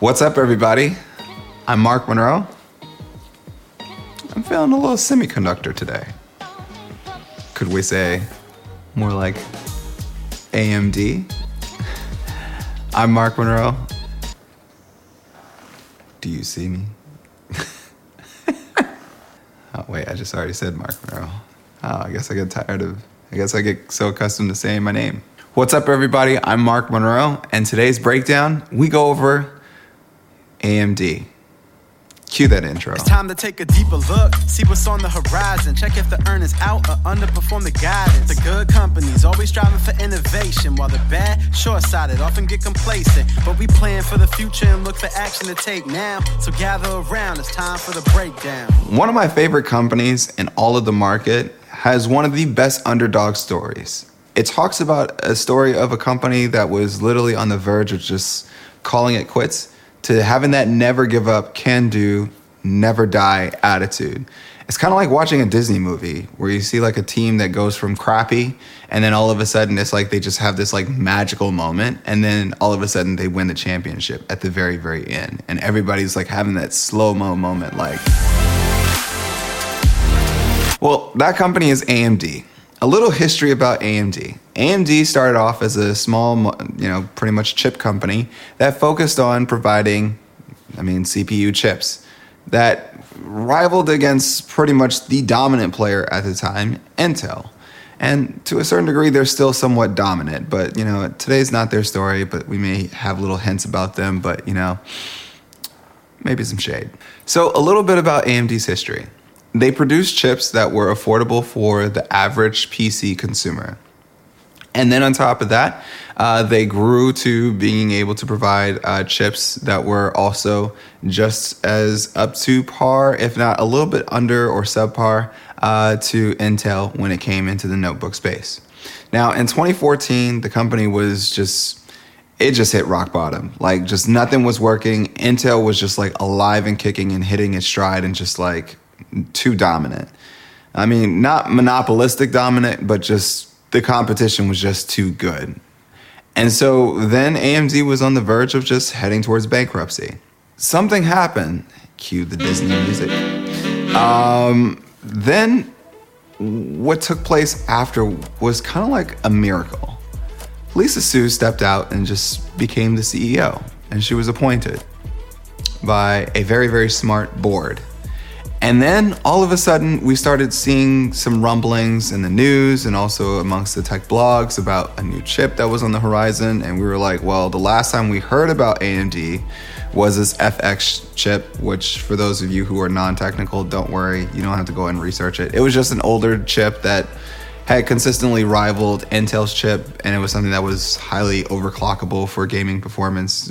What's up, everybody? I'm Mark Monroe. I'm feeling a little semiconductor today. Could we say more like AMD? I'm Mark Monroe. Do you see me? oh, wait, I just already said Mark Monroe. Oh, I guess I get tired of, I guess I get so accustomed to saying my name. What's up, everybody? I'm Mark Monroe, and today's breakdown, we go over AMD. Cue that intro. It's time to take a deeper look, see what's on the horizon. Check if the earnings out or underperform the guidance. The good companies always striving for innovation, while the bad, short-sighted, often get complacent. But we plan for the future and look for action to take now. So gather around, it's time for the breakdown. One of my favorite companies in all of the market has one of the best underdog stories. It talks about a story of a company that was literally on the verge of just calling it quits to having that never give up, can do, never die attitude. It's kind of like watching a Disney movie where you see like a team that goes from crappy and then all of a sudden it's like they just have this like magical moment and then all of a sudden they win the championship at the very very end and everybody's like having that slow-mo moment like Well, that company is AMD. A little history about AMD. AMD started off as a small, you know, pretty much chip company that focused on providing, I mean, CPU chips that rivaled against pretty much the dominant player at the time, Intel. And to a certain degree, they're still somewhat dominant, but you know, today's not their story, but we may have little hints about them, but you know, maybe some shade. So, a little bit about AMD's history. They produced chips that were affordable for the average PC consumer. And then on top of that, uh, they grew to being able to provide uh, chips that were also just as up to par, if not a little bit under or subpar, uh, to Intel when it came into the notebook space. Now, in 2014, the company was just it just hit rock bottom. Like just nothing was working. Intel was just like alive and kicking and hitting its stride and just like too dominant. I mean, not monopolistic dominant, but just the competition was just too good. And so then AMD was on the verge of just heading towards bankruptcy. Something happened. Cue the Disney music. Um, then what took place after was kind of like a miracle. Lisa Su stepped out and just became the CEO, and she was appointed by a very, very smart board and then all of a sudden, we started seeing some rumblings in the news and also amongst the tech blogs about a new chip that was on the horizon. And we were like, well, the last time we heard about AMD was this FX chip, which for those of you who are non technical, don't worry, you don't have to go and research it. It was just an older chip that had consistently rivaled Intel's chip, and it was something that was highly overclockable for gaming performance.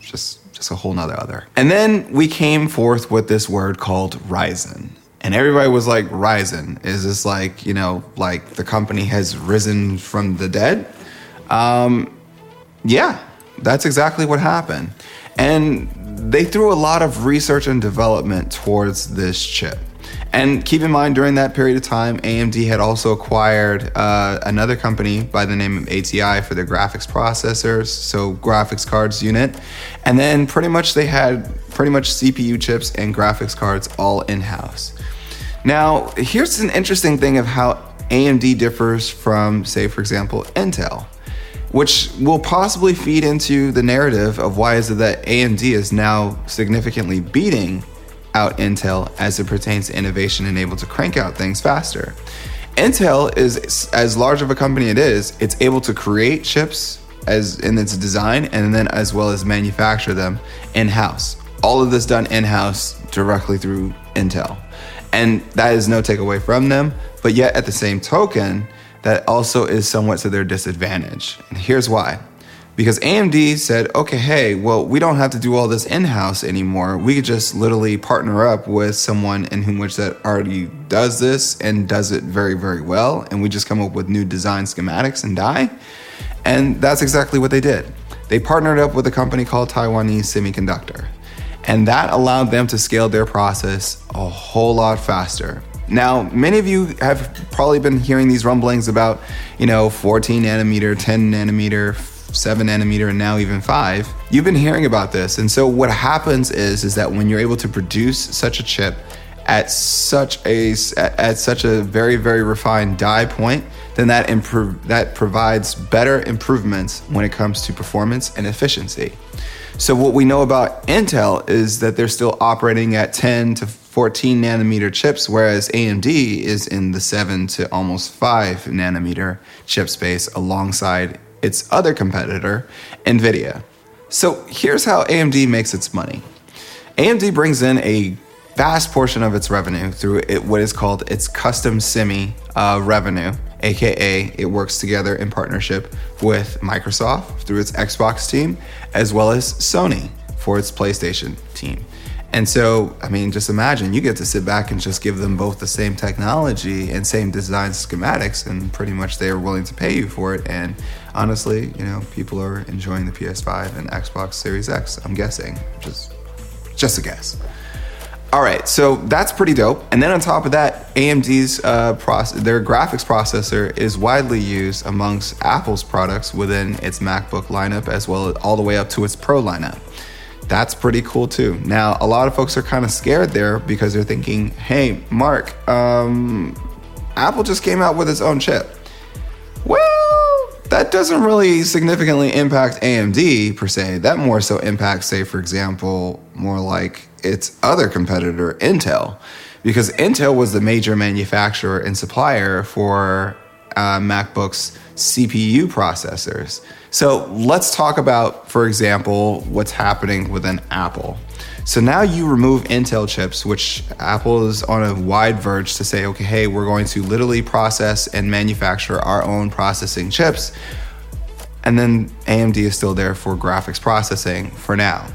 Just just a whole nother other. And then we came forth with this word called Ryzen. And everybody was like, Ryzen, is this like, you know, like the company has risen from the dead? Um, yeah, that's exactly what happened. And they threw a lot of research and development towards this chip. And keep in mind, during that period of time, AMD had also acquired uh, another company by the name of ATI for their graphics processors, so graphics cards unit. And then pretty much they had pretty much CPU chips and graphics cards all in house. Now, here's an interesting thing of how AMD differs from, say, for example, Intel which will possibly feed into the narrative of why is it that AMD is now significantly beating out Intel as it pertains to innovation and able to crank out things faster. Intel is as large of a company it is, it's able to create chips as in its design and then as well as manufacture them in-house. All of this done in-house directly through Intel. And that is no takeaway from them, but yet at the same token, that also is somewhat to their disadvantage. And here's why because AMD said, okay, hey, well, we don't have to do all this in house anymore. We could just literally partner up with someone in whom which that already does this and does it very, very well. And we just come up with new design schematics and die. And that's exactly what they did. They partnered up with a company called Taiwanese Semiconductor. And that allowed them to scale their process a whole lot faster. Now, many of you have probably been hearing these rumblings about, you know, 14 nanometer, 10 nanometer, 7 nanometer, and now even 5. You've been hearing about this. And so what happens is is that when you're able to produce such a chip at such a at such a very very refined die point, then that improve that provides better improvements when it comes to performance and efficiency. So what we know about Intel is that they're still operating at 10 to 14 nanometer chips, whereas AMD is in the 7 to almost 5 nanometer chip space alongside its other competitor, NVIDIA. So here's how AMD makes its money AMD brings in a vast portion of its revenue through it, what is called its custom semi uh, revenue, aka it works together in partnership with Microsoft through its Xbox team, as well as Sony for its PlayStation team. And so, I mean, just imagine you get to sit back and just give them both the same technology and same design schematics, and pretty much they are willing to pay you for it. And honestly, you know, people are enjoying the PS5 and Xbox Series X. I'm guessing, just just a guess. All right, so that's pretty dope. And then on top of that, AMD's uh, process, their graphics processor is widely used amongst Apple's products within its MacBook lineup, as well as all the way up to its Pro lineup. That's pretty cool too. Now, a lot of folks are kind of scared there because they're thinking, "Hey, Mark, um, Apple just came out with its own chip." Well, that doesn't really significantly impact AMD per se. That more so impacts, say, for example, more like its other competitor, Intel, because Intel was the major manufacturer and supplier for uh, MacBook's CPU processors. So let's talk about, for example, what's happening within Apple. So now you remove Intel chips, which Apple is on a wide verge to say, okay, hey, we're going to literally process and manufacture our own processing chips. And then AMD is still there for graphics processing for now.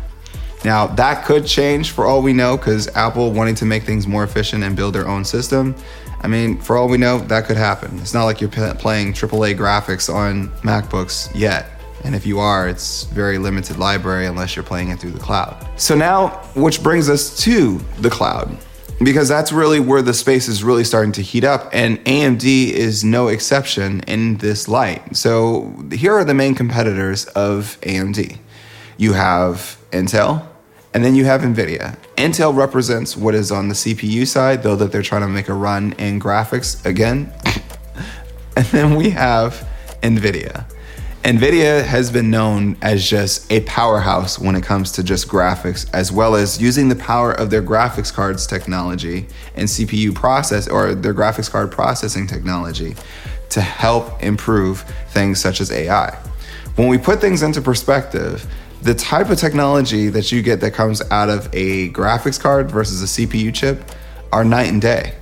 Now, that could change for all we know because Apple wanting to make things more efficient and build their own system. I mean, for all we know, that could happen. It's not like you're playing AAA graphics on MacBooks yet. And if you are, it's very limited library unless you're playing it through the cloud. So now, which brings us to the cloud because that's really where the space is really starting to heat up and AMD is no exception in this light. So here are the main competitors of AMD. You have Intel, and then you have NVIDIA. Intel represents what is on the CPU side, though that they're trying to make a run in graphics again. and then we have NVIDIA. NVIDIA has been known as just a powerhouse when it comes to just graphics, as well as using the power of their graphics cards technology and CPU process or their graphics card processing technology to help improve things such as AI. When we put things into perspective, the type of technology that you get that comes out of a graphics card versus a CPU chip are night and day.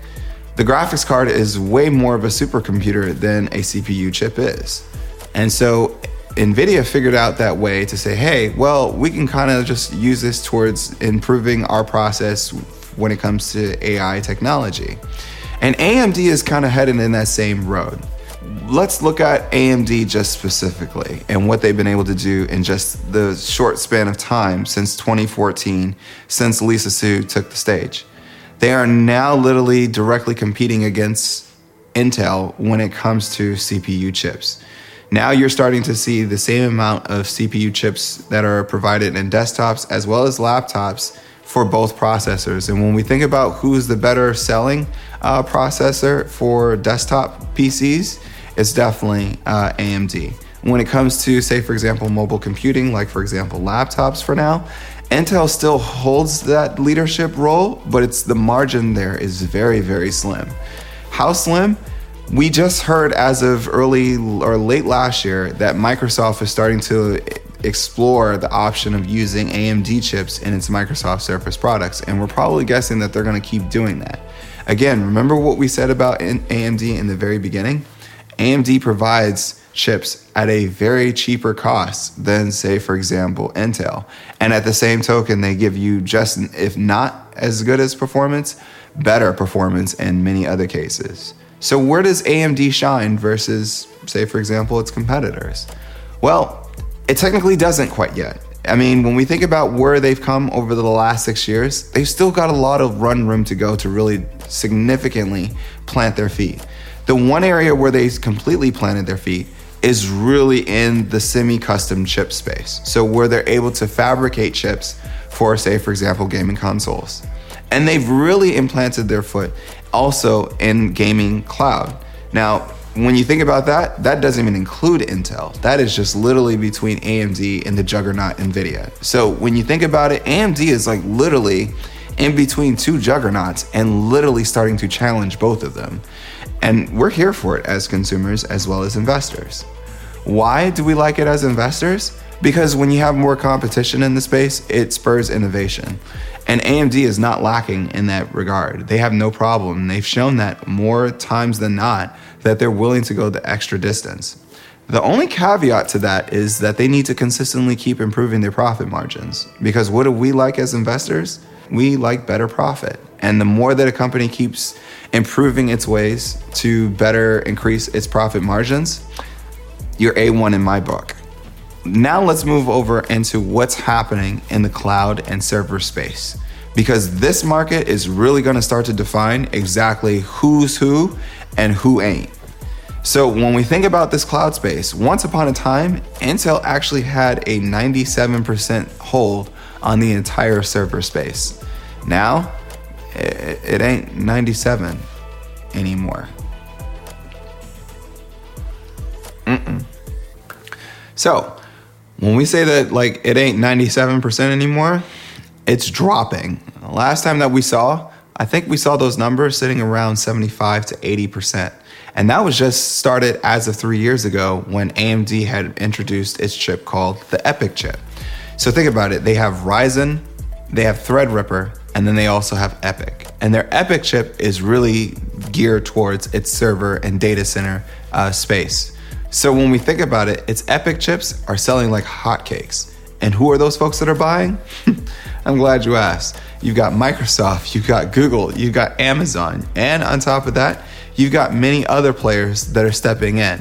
The graphics card is way more of a supercomputer than a CPU chip is. And so NVIDIA figured out that way to say, hey, well, we can kind of just use this towards improving our process when it comes to AI technology. And AMD is kind of headed in that same road let's look at AMD just specifically and what they've been able to do in just the short span of time since 2014, since Lisa Su took the stage. They are now literally directly competing against Intel when it comes to CPU chips. Now you're starting to see the same amount of CPU chips that are provided in desktops as well as laptops for both processors. And when we think about who's the better selling uh, processor for desktop PCs, it's definitely uh, AMD. When it comes to, say, for example, mobile computing, like for example, laptops for now, Intel still holds that leadership role, but it's the margin there is very, very slim. How slim? We just heard as of early or late last year that Microsoft is starting to explore the option of using AMD chips in its Microsoft Surface products, and we're probably guessing that they're going to keep doing that. Again, remember what we said about AMD in the very beginning? AMD provides chips at a very cheaper cost than, say, for example, Intel. And at the same token, they give you just, if not as good as performance, better performance in many other cases. So, where does AMD shine versus, say, for example, its competitors? Well, it technically doesn't quite yet. I mean, when we think about where they've come over the last six years, they've still got a lot of run room to go to really significantly plant their feet. The one area where they completely planted their feet is really in the semi custom chip space. So, where they're able to fabricate chips for, say, for example, gaming consoles. And they've really implanted their foot also in gaming cloud. Now, when you think about that, that doesn't even include Intel. That is just literally between AMD and the juggernaut NVIDIA. So when you think about it, AMD is like literally in between two juggernauts and literally starting to challenge both of them. And we're here for it as consumers as well as investors. Why do we like it as investors? Because when you have more competition in the space, it spurs innovation. And AMD is not lacking in that regard. They have no problem. They've shown that more times than not that they're willing to go the extra distance. The only caveat to that is that they need to consistently keep improving their profit margins. Because what do we like as investors? We like better profit. And the more that a company keeps improving its ways to better increase its profit margins, you're A1 in my book. Now let's move over into what's happening in the cloud and server space. Because this market is really going to start to define exactly who's who and who ain't. So when we think about this cloud space, once upon a time, Intel actually had a 97% hold on the entire server space. Now, it, ain't 97 anymore. Mm-mm. So, when we say that like it ain't 97% anymore, it's dropping. Last time that we saw, I think we saw those numbers sitting around 75 to 80%. And that was just started as of three years ago when AMD had introduced its chip called the EPYC chip. So think about it they have Ryzen, they have Threadripper, and then they also have EPYC. And their EPYC chip is really geared towards its server and data center uh, space. So when we think about it, its EPYC chips are selling like hotcakes. And who are those folks that are buying? I'm glad you asked. You've got Microsoft, you've got Google, you've got Amazon, and on top of that, you've got many other players that are stepping in.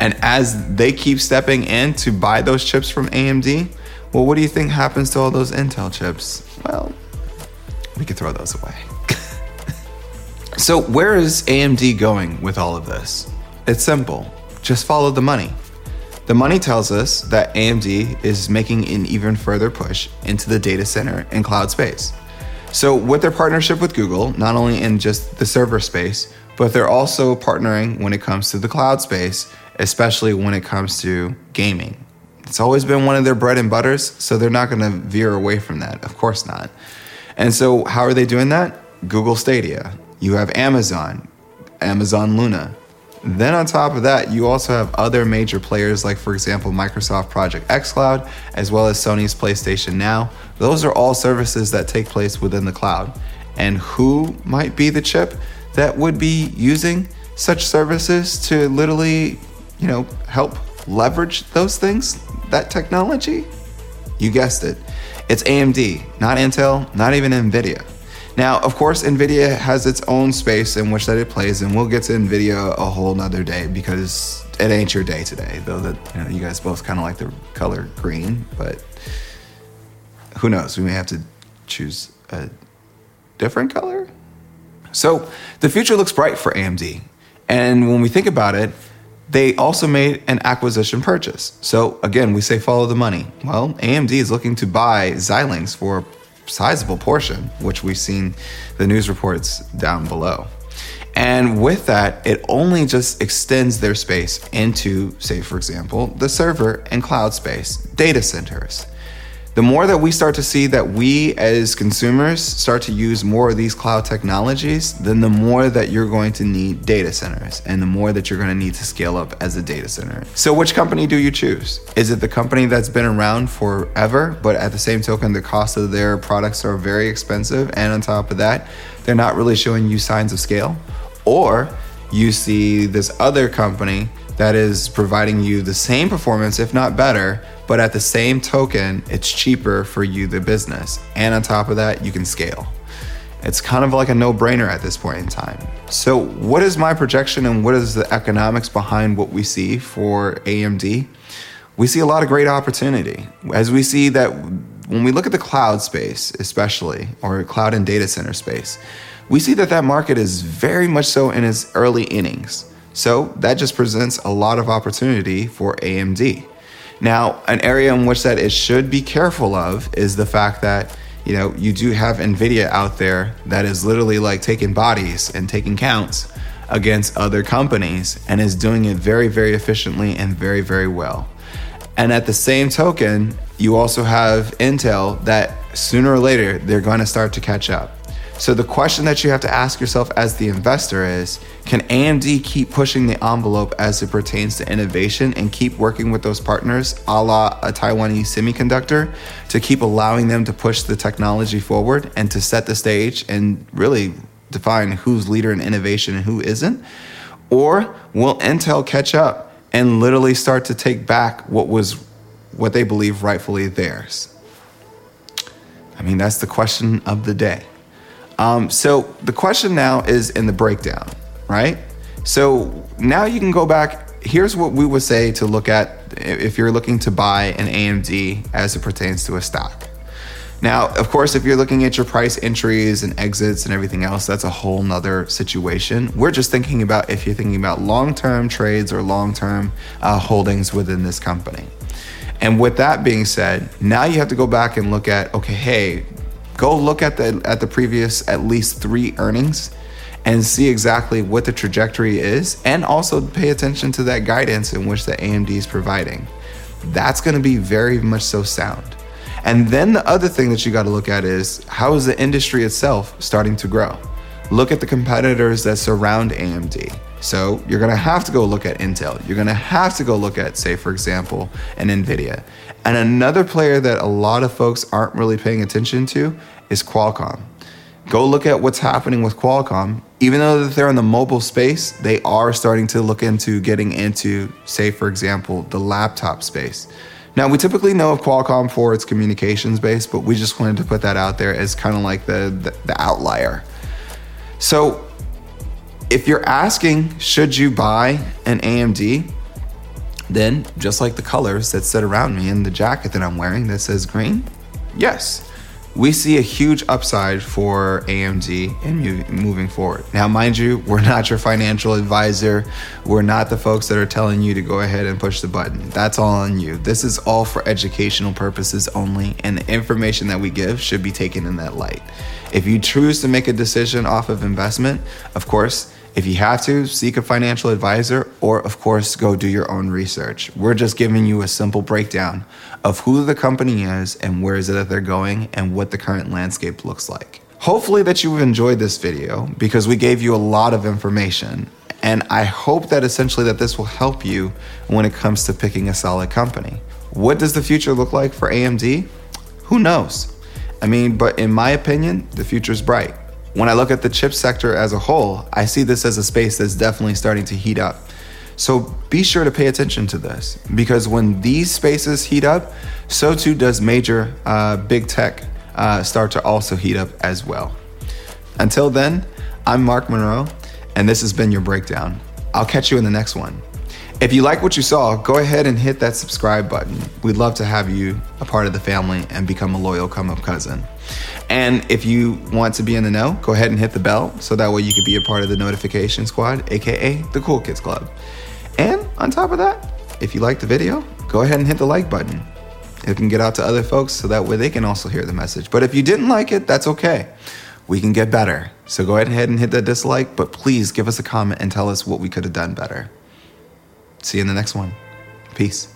And as they keep stepping in to buy those chips from AMD, well, what do you think happens to all those Intel chips? Well, we could throw those away. so, where is AMD going with all of this? It's simple just follow the money. The money tells us that AMD is making an even further push into the data center and cloud space. So, with their partnership with Google, not only in just the server space, but they're also partnering when it comes to the cloud space, especially when it comes to gaming. It's always been one of their bread and butters, so they're not going to veer away from that. Of course not. And so, how are they doing that? Google Stadia. You have Amazon, Amazon Luna. Then, on top of that, you also have other major players like, for example, Microsoft Project xCloud, as well as Sony's PlayStation Now. Those are all services that take place within the cloud. And who might be the chip that would be using such services to literally, you know, help leverage those things, that technology? You guessed it. It's AMD, not Intel, not even NVIDIA. Now, of course, NVIDIA has its own space in which that it plays, and we'll get to NVIDIA a whole nother day because it ain't your day today. Though that you, know, you guys both kind of like the color green, but who knows? We may have to choose a different color. So the future looks bright for AMD, and when we think about it, they also made an acquisition purchase. So again, we say follow the money. Well, AMD is looking to buy Xilinx for sizable portion, which we've seen the news reports down below. And with that, it only just extends their space into, say, for example, the server and cloud space, data centers the more that we start to see that we as consumers start to use more of these cloud technologies, then the more that you're going to need data centers and the more that you're going to need to scale up as a data center. So, which company do you choose? Is it the company that's been around forever, but at the same token, the cost of their products are very expensive, and on top of that, they're not really showing you signs of scale? Or you see this other company that is providing you the same performance, if not better, but at the same token, it's cheaper for you, the business. And on top of that, you can scale. It's kind of like a no brainer at this point in time. So, what is my projection and what is the economics behind what we see for AMD? We see a lot of great opportunity. As we see that when we look at the cloud space, especially, or cloud and data center space, we see that that market is very much so in its early innings. So that just presents a lot of opportunity for AMD. Now, an area in which that it should be careful of is the fact that you know you do have Nvidia out there that is literally like taking bodies and taking counts against other companies and is doing it very very efficiently and very very well. And at the same token, you also have Intel that sooner or later they're going to start to catch up. So the question that you have to ask yourself as the investor is can AMD keep pushing the envelope as it pertains to innovation and keep working with those partners a la a Taiwanese semiconductor to keep allowing them to push the technology forward and to set the stage and really define who's leader in innovation and who isn't? Or will Intel catch up and literally start to take back what was what they believe rightfully theirs? I mean, that's the question of the day. Um, so the question now is in the breakdown, right? So now you can go back. Here's what we would say to look at if you're looking to buy an AMD as it pertains to a stock. Now, of course, if you're looking at your price entries and exits and everything else, that's a whole nother situation. We're just thinking about if you're thinking about long term trades or long term uh, holdings within this company. And with that being said, now you have to go back and look at okay, hey, go look at the at the previous at least three earnings and see exactly what the trajectory is and also pay attention to that guidance in which the AMD is providing. That's going to be very much so sound. And then the other thing that you got to look at is how is the industry itself starting to grow? Look at the competitors that surround AMD. So you're gonna have to go look at Intel. You're gonna have to go look at, say, for example, an NVIDIA. And another player that a lot of folks aren't really paying attention to is Qualcomm. Go look at what's happening with Qualcomm. Even though they're in the mobile space, they are starting to look into getting into, say, for example, the laptop space. Now, we typically know of Qualcomm for its communications base, but we just wanted to put that out there as kind of like the, the, the outlier. So, if you're asking, should you buy an AMD? Then, just like the colors that sit around me and the jacket that I'm wearing that says green, yes, we see a huge upside for AMD in moving forward. Now, mind you, we're not your financial advisor. We're not the folks that are telling you to go ahead and push the button. That's all on you. This is all for educational purposes only, and the information that we give should be taken in that light. If you choose to make a decision off of investment, of course, if you have to, seek a financial advisor or, of course, go do your own research. We're just giving you a simple breakdown of who the company is and where is it that they're going and what the current landscape looks like. Hopefully, that you've enjoyed this video because we gave you a lot of information. And I hope that essentially that this will help you when it comes to picking a solid company. What does the future look like for AMD? Who knows? I mean, but in my opinion, the future is bright. When I look at the chip sector as a whole, I see this as a space that's definitely starting to heat up. So be sure to pay attention to this because when these spaces heat up, so too does major uh, big tech uh, start to also heat up as well. Until then, I'm Mark Monroe, and this has been your breakdown. I'll catch you in the next one. If you like what you saw, go ahead and hit that subscribe button. We'd love to have you a part of the family and become a loyal come up cousin. And if you want to be in the know, go ahead and hit the bell so that way you can be a part of the notification squad, aka the Cool Kids Club. And on top of that, if you like the video, go ahead and hit the like button. It can get out to other folks so that way they can also hear the message. But if you didn't like it, that's okay. We can get better. So go ahead and hit that dislike, but please give us a comment and tell us what we could have done better. See you in the next one. Peace.